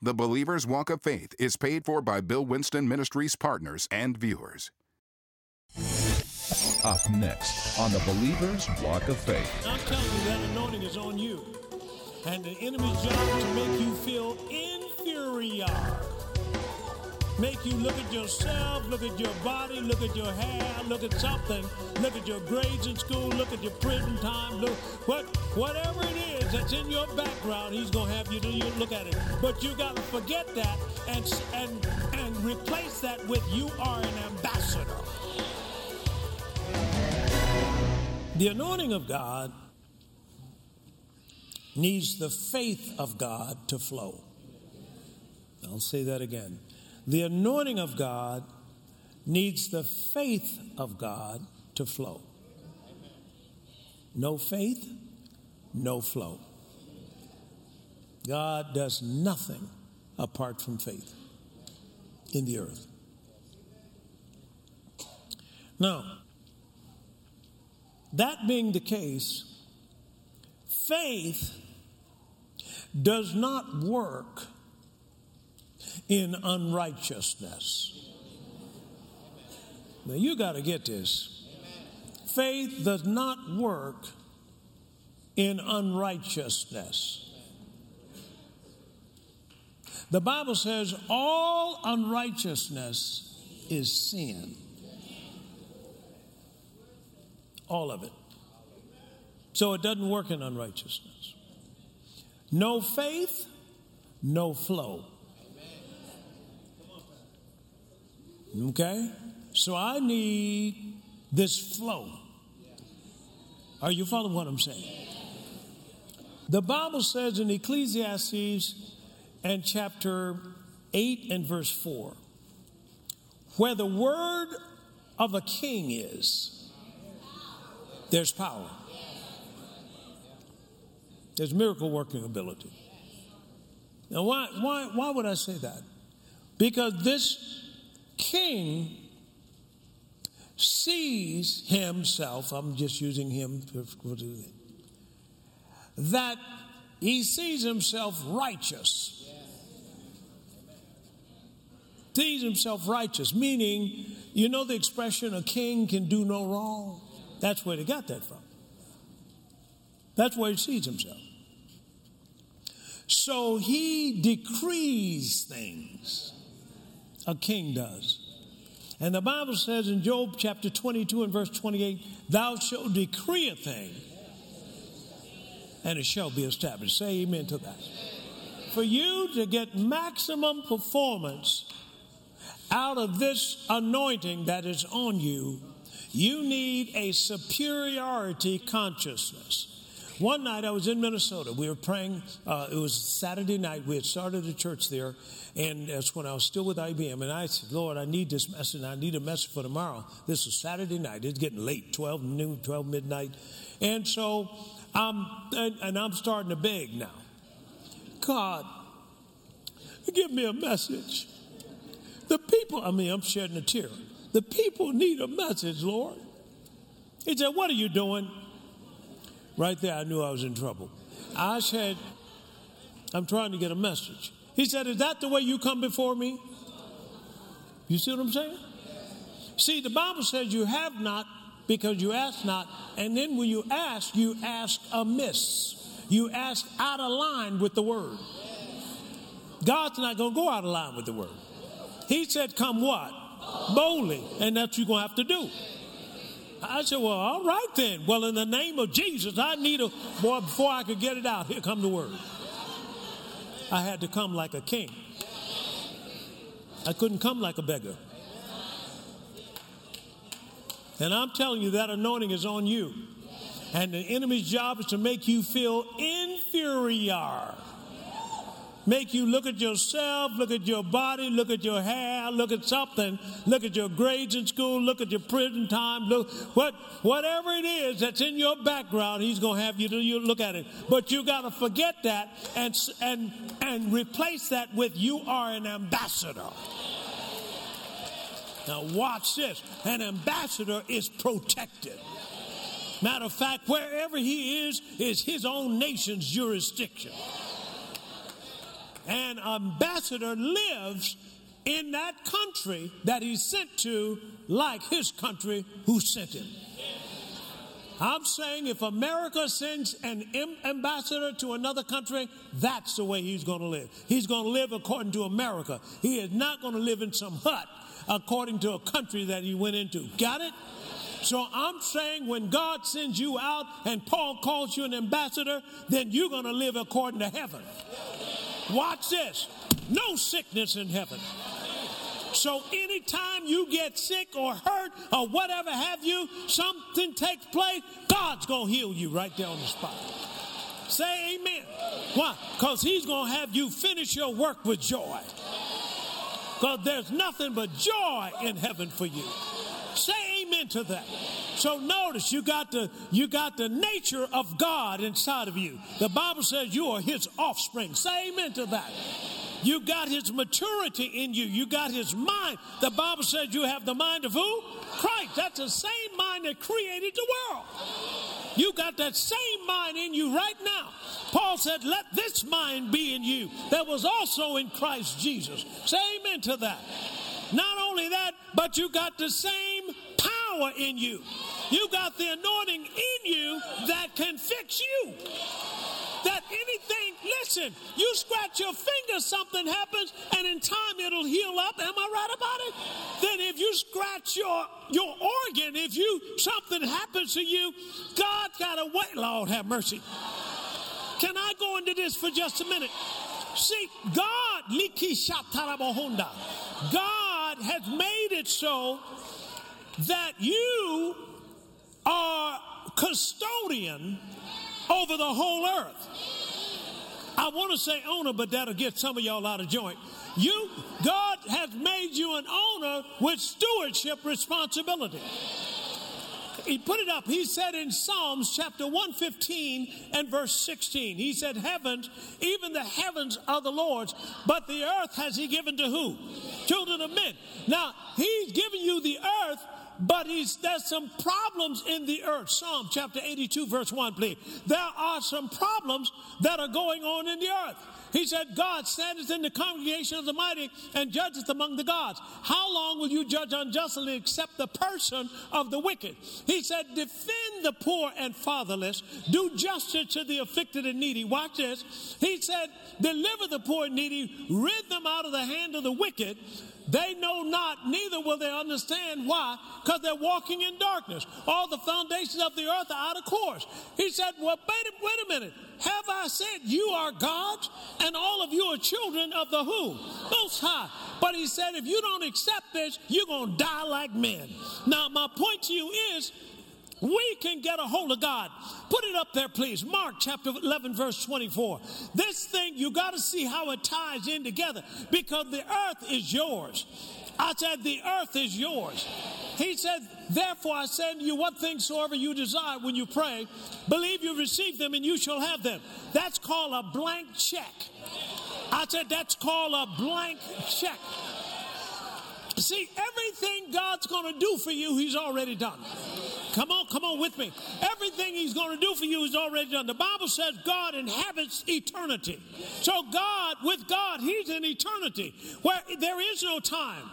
The Believer's Walk of Faith is paid for by Bill Winston Ministries partners and viewers. Up next on the Believer's Walk of Faith. I'm telling you that anointing is on you. And the enemy's job is to make you feel inferior. Make you look at yourself, look at your body, look at your hair, look at something, look at your grades in school, look at your prison time, look what whatever it is that's in your background, he's gonna have you look at it. But you gotta forget that and and and replace that with you are an ambassador. The anointing of God needs the faith of God to flow. I'll say that again. The anointing of God needs the faith of God to flow. No faith, no flow. God does nothing apart from faith in the earth. Now, that being the case, faith does not work in unrighteousness. Now, you got to get this. Faith does not work in unrighteousness. The Bible says all unrighteousness is sin. All of it. So it doesn't work in unrighteousness. No faith, no flow. Okay? So I need this flow. Are you following what I'm saying? The Bible says in Ecclesiastes and chapter 8 and verse 4 where the word of a king is, there's power. There's miracle working ability. Now, why, why, why would I say that? Because this king sees himself, I'm just using him That he sees himself righteous. Sees himself righteous, meaning, you know the expression, a king can do no wrong? That's where they got that from. That's where he sees himself. So he decrees things a king does. And the Bible says in Job chapter 22 and verse 28, Thou shalt decree a thing, and it shall be established. Say amen to that. For you to get maximum performance out of this anointing that is on you, you need a superiority consciousness. One night I was in Minnesota. We were praying. Uh, it was Saturday night. We had started a church there, and that's when I was still with IBM. And I said, Lord, I need this message. I need a message for tomorrow. This is Saturday night. It's getting late, 12 noon, 12 midnight. And so, um, and, and I'm starting to beg now. God, give me a message. The people, I mean, I'm shedding a tear. The people need a message, Lord. He said, What are you doing? Right there, I knew I was in trouble. I said, I'm trying to get a message. He said, Is that the way you come before me? You see what I'm saying? See, the Bible says you have not because you ask not. And then when you ask, you ask amiss. You ask out of line with the word. God's not going to go out of line with the word. He said, Come what? Boldly. And that's what you're going to have to do. I said, Well, all right then. Well, in the name of Jesus, I need a boy before I could get it out. Here come the word. I had to come like a king. I couldn't come like a beggar. And I'm telling you, that anointing is on you. And the enemy's job is to make you feel inferior make you look at yourself, look at your body, look at your hair, look at something, look at your grades in school, look at your prison time, look what whatever it is that's in your background, he's going to have you you look at it. But you got to forget that and and and replace that with you are an ambassador. Now watch this. An ambassador is protected. Matter of fact, wherever he is, is his own nation's jurisdiction. An ambassador lives in that country that he's sent to, like his country who sent him. I'm saying if America sends an ambassador to another country, that's the way he's going to live. He's going to live according to America. He is not going to live in some hut according to a country that he went into. Got it? So I'm saying when God sends you out and Paul calls you an ambassador, then you're going to live according to heaven. Watch this. No sickness in heaven. So anytime you get sick or hurt or whatever have you, something takes place, God's going to heal you right there on the spot. Say amen. Why? Because he's going to have you finish your work with joy. Because there's nothing but joy in heaven for you. Say amen to that. So notice you got the you got the nature of God inside of you. The Bible says you are his offspring. Say amen to that. You got his maturity in you. You got his mind. The Bible says you have the mind of who? Christ. That's the same mind that created the world. You got that same mind in you right now. Paul said, Let this mind be in you that was also in Christ Jesus. Say amen to that. Not only that, but you got the same power in you. You got the anointing in you that can fix you that anything, listen, you scratch your finger, something happens, and in time it'll heal up. Am I right about it? Then if you scratch your your organ, if you something happens to you, God got a way. Lord have mercy. Can I go into this for just a minute? See, God, God has made it so that you are custodian over the whole earth. I want to say owner, but that'll get some of y'all out of joint. You, God has made you an owner with stewardship responsibility. He put it up. He said in Psalms chapter 115 and verse 16, He said, Heavens, even the heavens are the Lord's, but the earth has He given to who? Children of men. Now, He's given you the earth but he's, there's some problems in the earth. Psalm chapter 82, verse 1, please. There are some problems that are going on in the earth. He said, God standeth in the congregation of the mighty and judgeth among the gods. How long will you judge unjustly except the person of the wicked? He said, Defend the poor and fatherless, do justice to the afflicted and needy. Watch this. He said, Deliver the poor and needy, rid them out of the hand of the wicked. They know not, neither will they understand why, because they're walking in darkness. All the foundations of the earth are out of course. He said, Well, wait a, wait a minute. Have I said you are gods and all of you are children of the who? Most high. But he said, if you don't accept this, you're going to die like men. Now, my point to you is, we can get a hold of God. Put it up there, please. Mark chapter 11, verse 24. This thing, you got to see how it ties in together because the earth is yours. I said, The earth is yours. He said, Therefore I say to you, what things soever you desire when you pray, believe you receive them and you shall have them. That's called a blank check. I said, That's called a blank check. See, everything God's going to do for you, He's already done. Come on, come on with me. Everything He's going to do for you is already done. The Bible says God inhabits eternity. So, God, with God, He's in eternity where there is no time.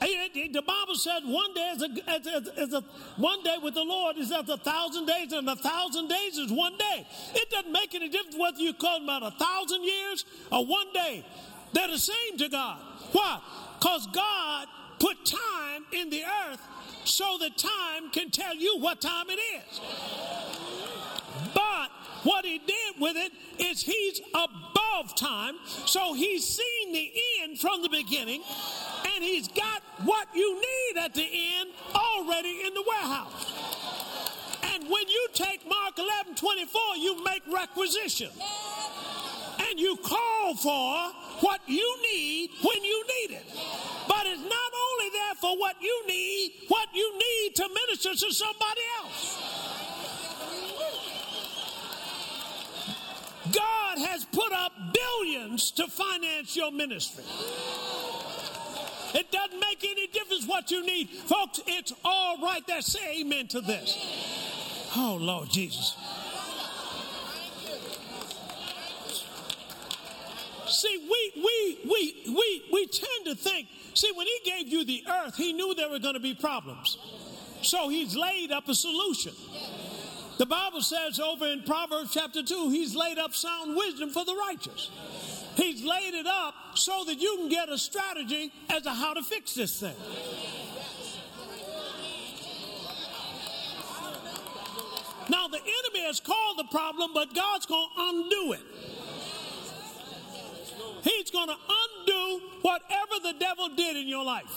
The Bible says one day is a, a, a, one day with the Lord is as a thousand days, and a thousand days is one day. It doesn't make any difference whether you call them about a thousand years or one day. They're the same to God. Why? Because God put time in the earth so that time can tell you what time it is. But what he did with it is he's above time, so he's seen the end from the beginning, and he's got what you need at the end already in the warehouse. And when you take Mark 11 24, you make requisition. And you call for what you need when you need it. But it's not for what you need, what you need to minister to somebody else. God has put up billions to finance your ministry. It doesn't make any difference what you need. Folks, it's all right there. Say amen to this. Oh, Lord Jesus. See, we, we, we, we, we tend to think, see, when he gave you the earth, he knew there were going to be problems. So he's laid up a solution. The Bible says over in Proverbs chapter 2, he's laid up sound wisdom for the righteous. He's laid it up so that you can get a strategy as to how to fix this thing. Now, the enemy has called the problem, but God's going to undo it. He's going to undo whatever the devil did in your life.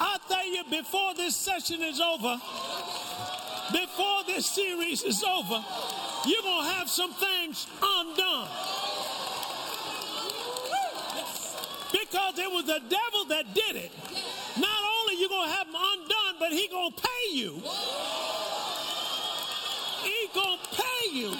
I tell you, before this session is over, before this series is over, you're going to have some things undone. Because it was the devil that did it. Not only you going to have them undone, but he going to pay you. He going to pay you.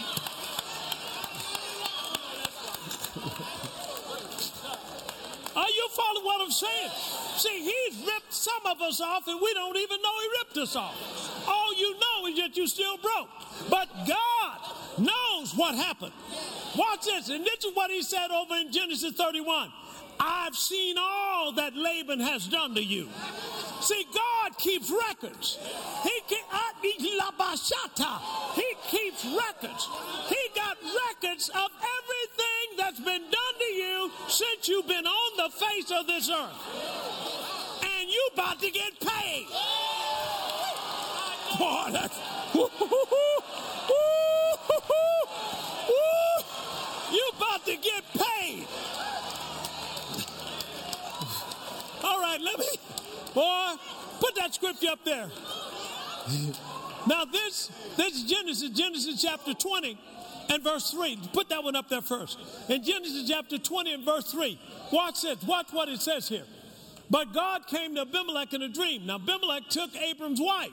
Following what I'm saying? See, he's ripped some of us off and we don't even know he ripped us off. All you know is that you still broke. But God knows what happened. Watch this. And this is what he said over in Genesis 31. I've seen all that Laban has done to you. See, God keeps records. He, he keeps records. He got records of everything that's been done to you since you've been on the face of this earth. And you about to get paid. Boy, that's, you about to get paid. All right, let me, boy, put that scripture up there. Now this, this is Genesis, Genesis chapter 20 and verse 3. Put that one up there first. In Genesis chapter 20 and verse 3, watch this. Watch what it says here. But God came to Abimelech in a dream. Now Abimelech took Abram's wife.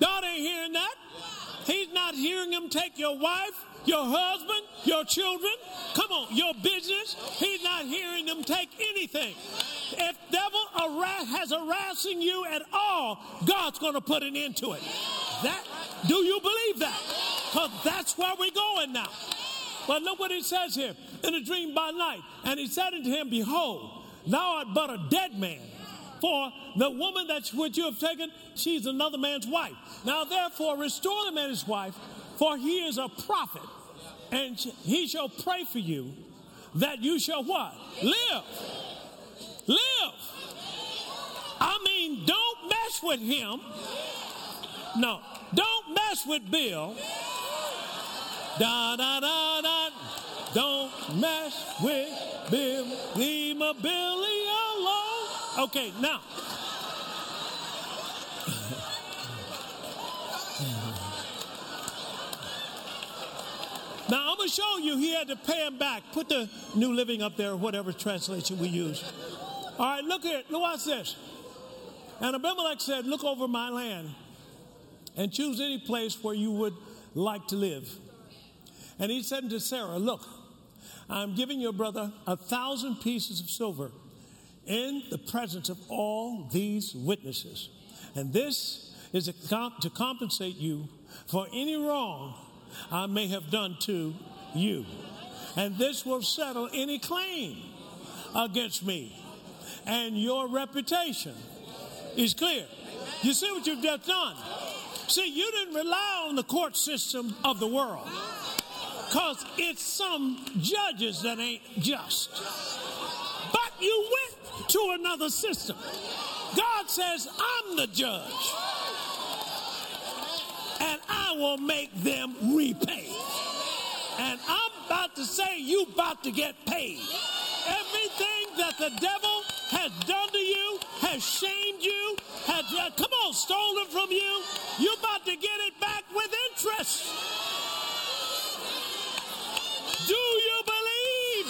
God ain't hearing that. He's not hearing him take your wife, your husband, your children. Come on, your business. He's not hearing them take anything. If devil has harassing you at all, God's going to put an end to it. That do you believe that? Because that's where we're going now. But look what he says here in a dream by night. And he said unto him, Behold, thou art but a dead man. For the woman that which you have taken, she's another man's wife. Now therefore restore the man his wife, for he is a prophet, and he shall pray for you that you shall what? Live. Live. I mean, don't mess with him. No, don't mess with Bill. Da da da da. Don't mess with Bill. Leave my Billy alone. Okay, now. Now I'm gonna show you he had to pay him back. Put the New Living up there, whatever translation we use. All right, look here. Look what's this. And Abimelech said, Look over my land and choose any place where you would like to live. And he said to Sarah, Look, I'm giving your brother a thousand pieces of silver in the presence of all these witnesses. And this is to compensate you for any wrong I may have done to you. And this will settle any claim against me. And your reputation is clear. You see what you've just done? See, you didn't rely on the court system of the world because it's some judges that ain't just. But you went to another system. God says, I'm the judge and I will make them repay. And I'm about to say, you about to get paid. Everything that the devil has done to you, has shamed you, has, uh, come on, stolen from you, you're about to get it back with interest. Do you believe that?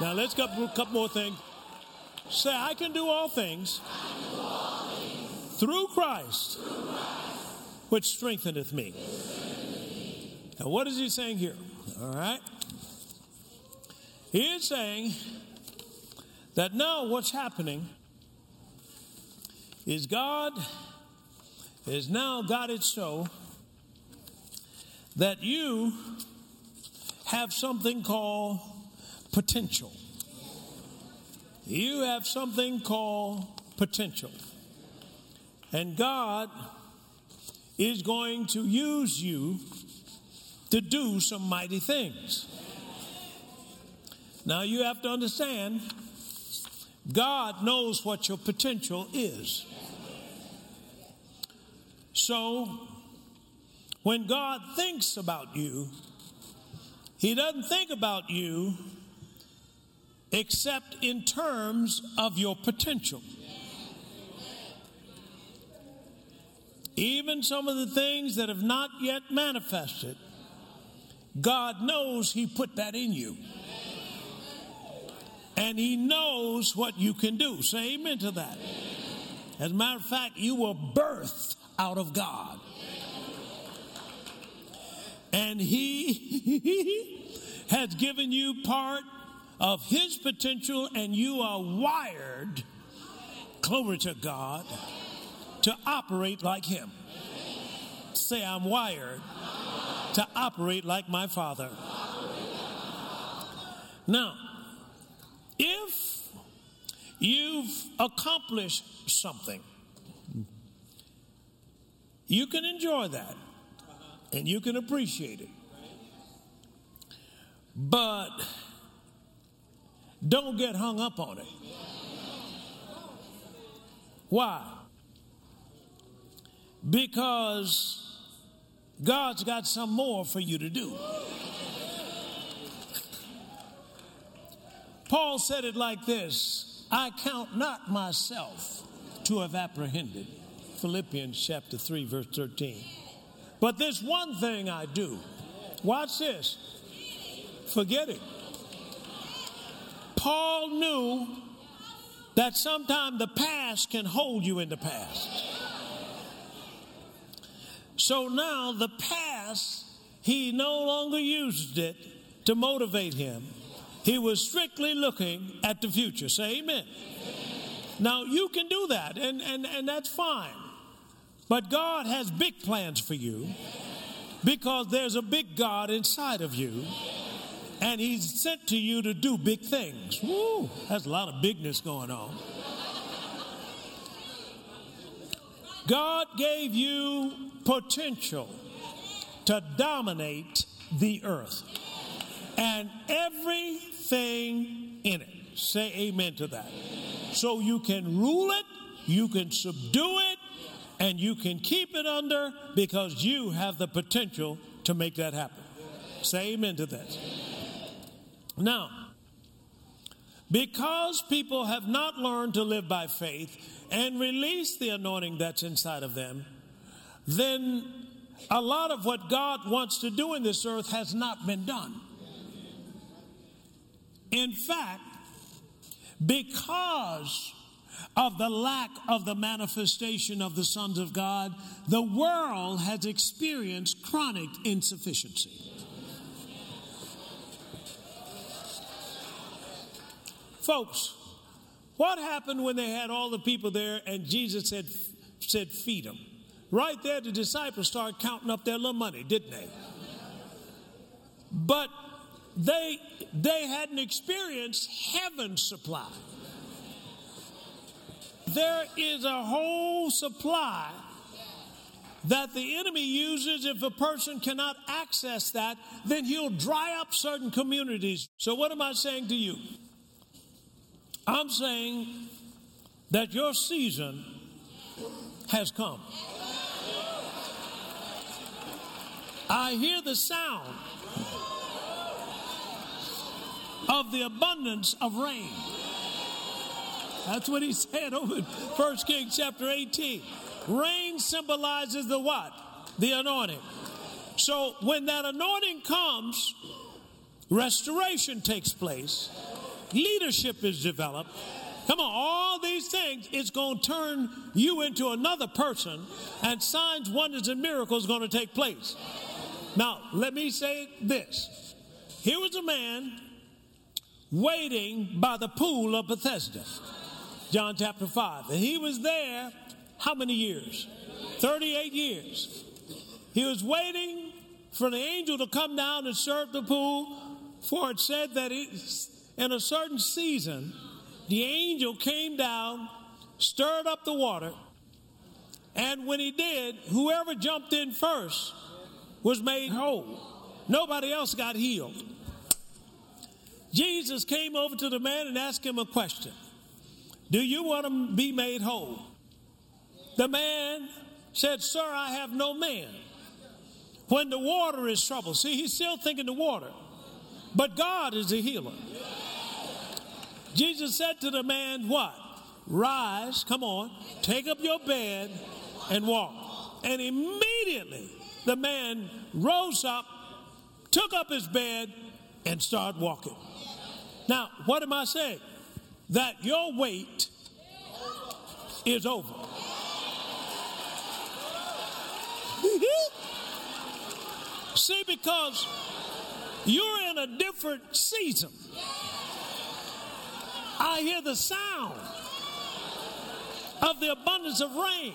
Now let's go through a couple more things. Say, I can do all things, through, Christ, which strengtheneth me. Now, what is he saying here? All right. He is saying that now what's happening is God is now got it so that you have something called potential. You have something called potential. And God is going to use you to do some mighty things. Now you have to understand, God knows what your potential is. So when God thinks about you, He doesn't think about you except in terms of your potential. Even some of the things that have not yet manifested, God knows He put that in you. And He knows what you can do. Say amen to that. As a matter of fact, you were birthed out of God. And He has given you part of His potential, and you are wired, glory to God, to operate like Him. Say, I'm wired to operate like my Father. Now, if you've accomplished something, you can enjoy that and you can appreciate it. But don't get hung up on it. Why? Because God's got some more for you to do. Paul said it like this I count not myself to have apprehended. Philippians chapter 3, verse 13. But this one thing I do. Watch this. Forget it. Paul knew that sometimes the past can hold you in the past. So now the past, he no longer used it to motivate him. He was strictly looking at the future. Say amen. Now you can do that, and, and, and that's fine. But God has big plans for you because there's a big God inside of you and he's sent to you to do big things. Woo, that's a lot of bigness going on. God gave you potential to dominate the earth and everything in it. Say amen to that. So you can rule it, you can subdue it, and you can keep it under because you have the potential to make that happen. Say amen to that. Now, because people have not learned to live by faith and release the anointing that's inside of them, then a lot of what God wants to do in this earth has not been done. In fact, because of the lack of the manifestation of the sons of God, the world has experienced chronic insufficiency. Folks, what happened when they had all the people there and Jesus said, said feed them? Right there, the disciples started counting up their little money, didn't they? But they they hadn't experienced heaven's supply. There is a whole supply that the enemy uses if a person cannot access that, then he'll dry up certain communities. So, what am I saying to you? I'm saying that your season has come. I hear the sound of the abundance of rain. That's what he said over in 1 Kings chapter 18. Rain symbolizes the what? The anointing. So when that anointing comes, restoration takes place, leadership is developed. Come on, all these things, it's going to turn you into another person, and signs, wonders, and miracles going to take place. Now, let me say this. Here was a man waiting by the pool of Bethesda. John chapter 5. And he was there how many years? 38 years. He was waiting for the angel to come down and serve the pool, for it said that in a certain season, the angel came down, stirred up the water, and when he did, whoever jumped in first was made whole. Nobody else got healed. Jesus came over to the man and asked him a question Do you want to be made whole? The man said, Sir, I have no man. When the water is troubled, see, he's still thinking the water, but God is the healer. Jesus said to the man, What? Rise, come on, take up your bed and walk. And immediately the man rose up, took up his bed, and started walking. Now, what am I saying? That your wait is over. See, because you're in a different season. I hear the sound of the abundance of rain.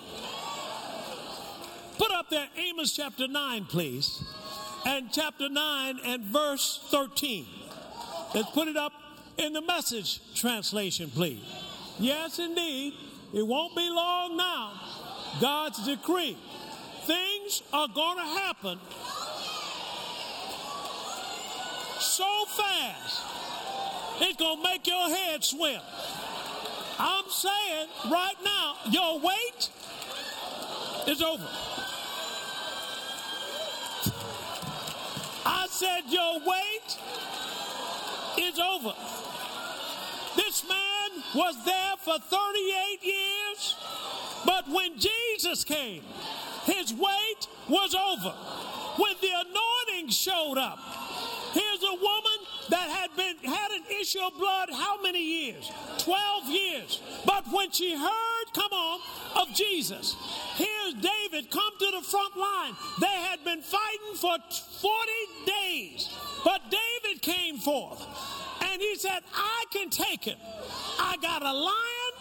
Put up there Amos chapter 9, please. And chapter 9 and verse 13. Let's put it up in the message translation, please. Yes, indeed. It won't be long now. God's decree. Things are going to happen so fast, it's going to make your head swim. I'm saying right now, your wait is over. I said, Your wait is over. Was there for 38 years, but when Jesus came, his wait was over. When the anointing showed up, here's a woman that had been had an issue of blood how many years? 12 years. But when she heard come on of jesus here's david come to the front line. They had been fighting for 40 days but david came forth and he said i can take him i got a lion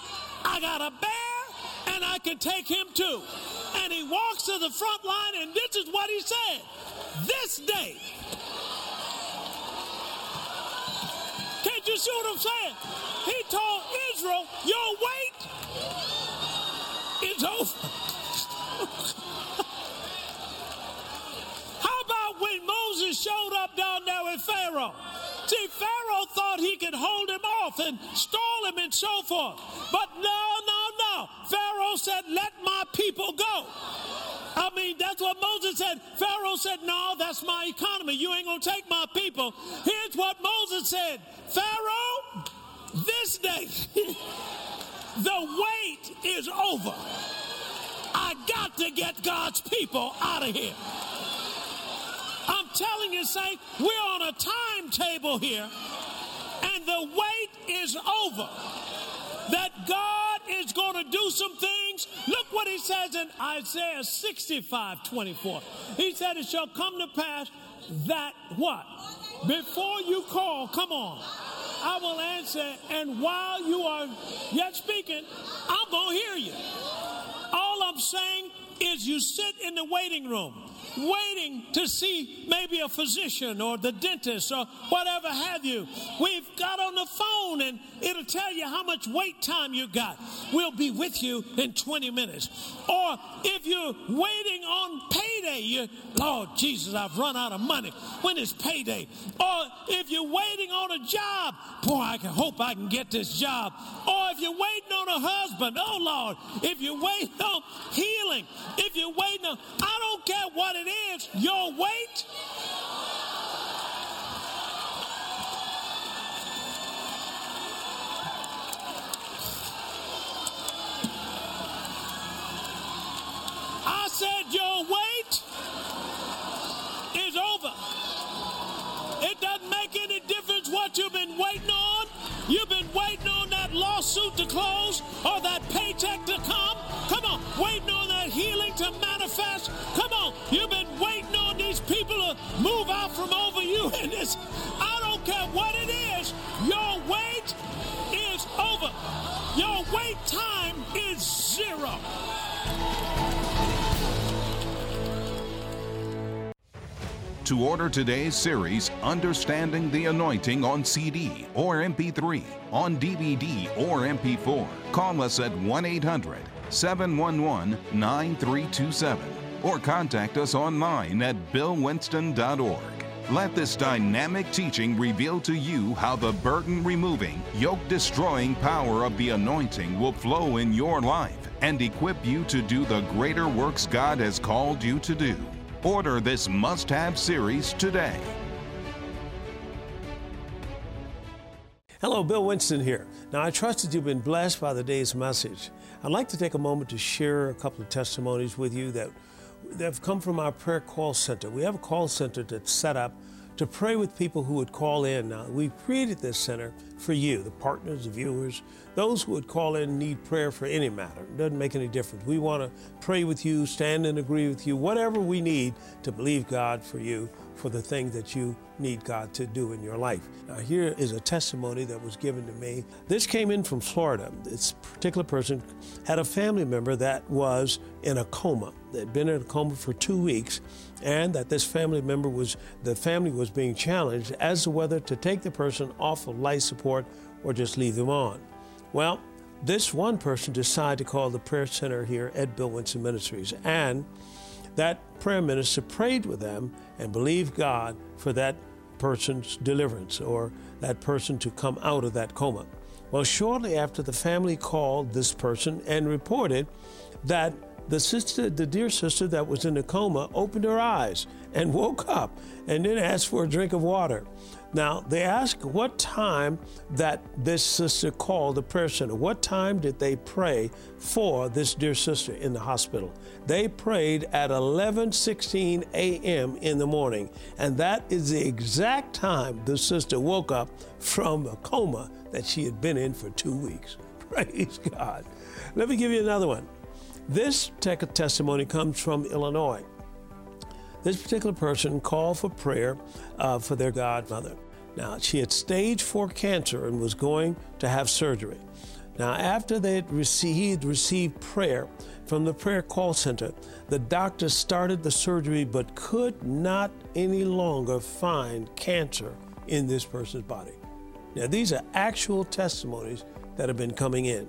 i got a bear and i can take him too and he walks to the front line and this is what he said this day Can't you see what I'm saying? He told Israel, Your wait is over. How about when Moses showed up down there with Pharaoh? See, Pharaoh thought he could hold him off and stall him and so forth. But no, no, no. Pharaoh said, Let my people go. I mean, that's what Moses said. Pharaoh said, No, that's my economy. You ain't going to take my people. Here's what Moses said Pharaoh, this day, the wait is over. I got to get God's people out of here. Telling you, Saint, we're on a timetable here, and the wait is over. That God is going to do some things. Look what he says in Isaiah 65 24. He said, It shall come to pass that what? Before you call, come on, I will answer, and while you are yet speaking, I'm going to hear you. All I'm saying is you sit in the waiting room waiting to see maybe a physician or the dentist or whatever have you. We've got on the phone and it'll tell you how much wait time you got. We'll be with you in 20 minutes. Or if you're waiting on payday, you, Lord Jesus, I've run out of money. When is payday? Or if you're waiting on a job, boy, I can hope I can get this job. Or if you're waiting on a husband, oh Lord, if you're waiting on healing, if you're waiting on, I don't care what it is, your wait I said your wait is over. It doesn't make any difference what you've been waiting on. You've been waiting on that lawsuit to close or that paycheck to come. Come on, waiting on healing to manifest. Come on, you've been waiting on these people to move out from over you, and it's, I don't care what it is, your wait is over. Your wait time is zero. To order today's series, Understanding the Anointing on CD or MP3, on DVD or MP4, call us at 1 800 711 9327 or contact us online at billwinston.org. Let this dynamic teaching reveal to you how the burden removing, yoke destroying power of the anointing will flow in your life and equip you to do the greater works God has called you to do. Order this must have series today. Hello, Bill Winston here. Now, I trust that you've been blessed by the day's message. I'd like to take a moment to share a couple of testimonies with you that, that have come from our prayer call center. We have a call center that's set up to pray with people who would call in. Now, we created this center for you, the partners, the viewers, those who would call in need prayer for any matter. It doesn't make any difference. We want to pray with you, stand and agree with you, whatever we need to believe God for you for the thing that you need God to do in your life. Now, here is a testimony that was given to me. This came in from Florida. This particular person had a family member that was in a coma. They'd been in a coma for two weeks, and that this family member was, the family was being challenged as to whether to take the person off of life support or just leave them on. Well, this one person decided to call the prayer center here at Bill Winston Ministries, and that prayer minister prayed with them and believed God for that person's deliverance or that person to come out of that coma. Well, shortly after, the family called this person and reported that the sister, the dear sister that was in a coma, opened her eyes and woke up and then asked for a drink of water. Now, they asked what time that this sister called the prayer center. What time did they pray for this dear sister in the hospital? They prayed at 11:16 a.m. in the morning, and that is the exact time the sister woke up from a coma that she had been in for 2 weeks. Praise God. Let me give you another one. This testimony comes from Illinois. This particular person called for prayer uh, for their godmother. Now, she had stage four cancer and was going to have surgery. Now, after they had received, received prayer from the prayer call center, the doctor started the surgery but could not any longer find cancer in this person's body. Now, these are actual testimonies that have been coming in.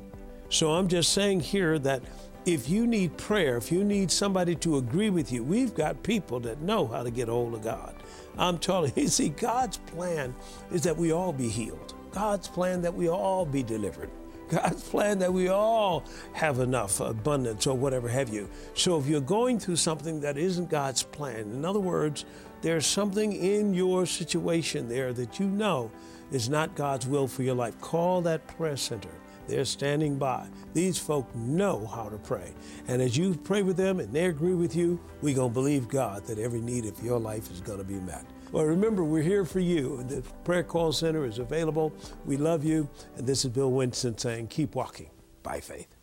So I'm just saying here that if you need prayer, if you need somebody to agree with you, we've got people that know how to get a hold of God. I'm telling you, see, God's plan is that we all be healed. God's plan that we all be delivered. God's plan that we all have enough abundance or whatever have you. So if you're going through something that isn't God's plan, in other words, there's something in your situation there that you know is not God's will for your life, call that prayer center. They're standing by. These folk know how to pray. And as you pray with them and they agree with you, we're going to believe God that every need of your life is going to be met. Well, remember, we're here for you. The prayer call center is available. We love you. And this is Bill Winston saying, keep walking by faith.